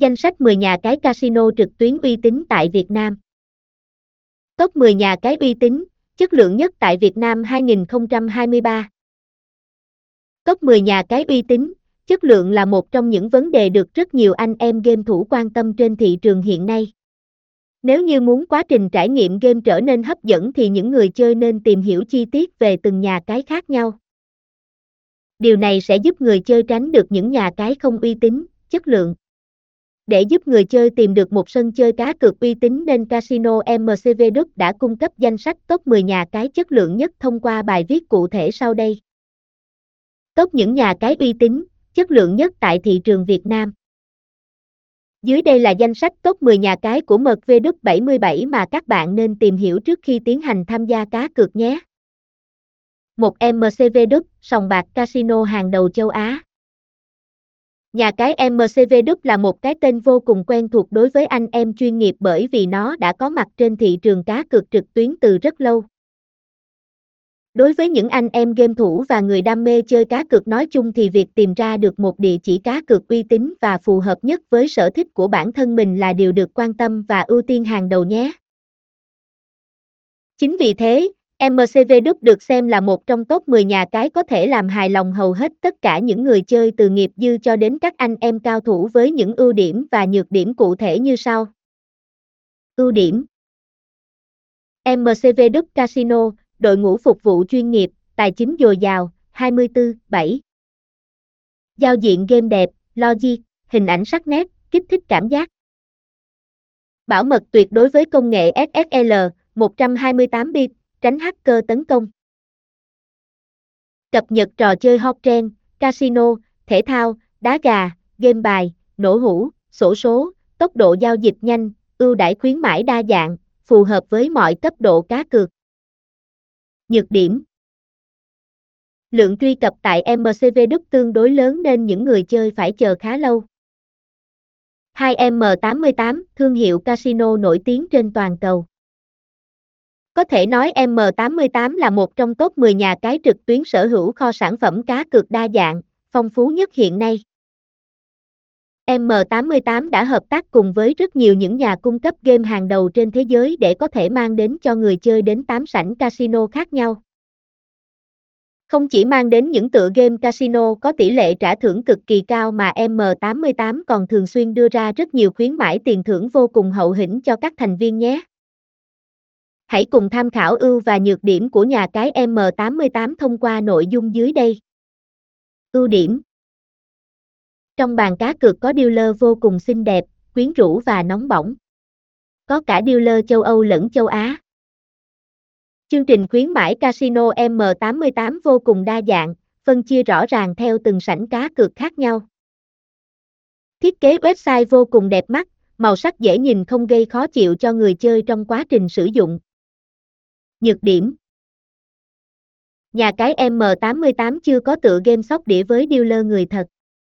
Danh sách 10 nhà cái casino trực tuyến uy tín tại Việt Nam. Top 10 nhà cái uy tín, chất lượng nhất tại Việt Nam 2023. Top 10 nhà cái uy tín, chất lượng là một trong những vấn đề được rất nhiều anh em game thủ quan tâm trên thị trường hiện nay. Nếu như muốn quá trình trải nghiệm game trở nên hấp dẫn thì những người chơi nên tìm hiểu chi tiết về từng nhà cái khác nhau. Điều này sẽ giúp người chơi tránh được những nhà cái không uy tín, chất lượng. Để giúp người chơi tìm được một sân chơi cá cược uy tín nên Casino MCV Đức đã cung cấp danh sách top 10 nhà cái chất lượng nhất thông qua bài viết cụ thể sau đây. Top những nhà cái uy tín, chất lượng nhất tại thị trường Việt Nam. Dưới đây là danh sách top 10 nhà cái của MCV Đức 77 mà các bạn nên tìm hiểu trước khi tiến hành tham gia cá cược nhé. Một MCV Đức, sòng bạc casino hàng đầu châu Á. Nhà cái MCV Đức là một cái tên vô cùng quen thuộc đối với anh em chuyên nghiệp bởi vì nó đã có mặt trên thị trường cá cược trực tuyến từ rất lâu. Đối với những anh em game thủ và người đam mê chơi cá cược nói chung thì việc tìm ra được một địa chỉ cá cược uy tín và phù hợp nhất với sở thích của bản thân mình là điều được quan tâm và ưu tiên hàng đầu nhé. Chính vì thế, MCV Đức được xem là một trong top 10 nhà cái có thể làm hài lòng hầu hết tất cả những người chơi từ nghiệp dư cho đến các anh em cao thủ với những ưu điểm và nhược điểm cụ thể như sau. Ưu điểm MCV Đức Casino, đội ngũ phục vụ chuyên nghiệp, tài chính dồi dào, 24/7. Giao diện game đẹp, logic, hình ảnh sắc nét, kích thích cảm giác. Bảo mật tuyệt đối với công nghệ SSL, 128 bit, tránh hacker tấn công. Cập nhật trò chơi hot trend, casino, thể thao, đá gà, game bài, nổ hũ, sổ số, tốc độ giao dịch nhanh, ưu đãi khuyến mãi đa dạng, phù hợp với mọi cấp độ cá cược. Nhược điểm Lượng truy cập tại MCV Đức tương đối lớn nên những người chơi phải chờ khá lâu. 2M88, thương hiệu casino nổi tiếng trên toàn cầu. Có thể nói M88 là một trong top 10 nhà cái trực tuyến sở hữu kho sản phẩm cá cược đa dạng, phong phú nhất hiện nay. M88 đã hợp tác cùng với rất nhiều những nhà cung cấp game hàng đầu trên thế giới để có thể mang đến cho người chơi đến 8 sảnh casino khác nhau. Không chỉ mang đến những tựa game casino có tỷ lệ trả thưởng cực kỳ cao mà M88 còn thường xuyên đưa ra rất nhiều khuyến mãi tiền thưởng vô cùng hậu hĩnh cho các thành viên nhé. Hãy cùng tham khảo ưu và nhược điểm của nhà cái M88 thông qua nội dung dưới đây. Ưu điểm Trong bàn cá cược có dealer vô cùng xinh đẹp, quyến rũ và nóng bỏng. Có cả dealer châu Âu lẫn châu Á. Chương trình khuyến mãi Casino M88 vô cùng đa dạng, phân chia rõ ràng theo từng sảnh cá cược khác nhau. Thiết kế website vô cùng đẹp mắt, màu sắc dễ nhìn không gây khó chịu cho người chơi trong quá trình sử dụng. Nhược điểm Nhà cái M88 chưa có tựa game sóc đĩa với dealer người thật.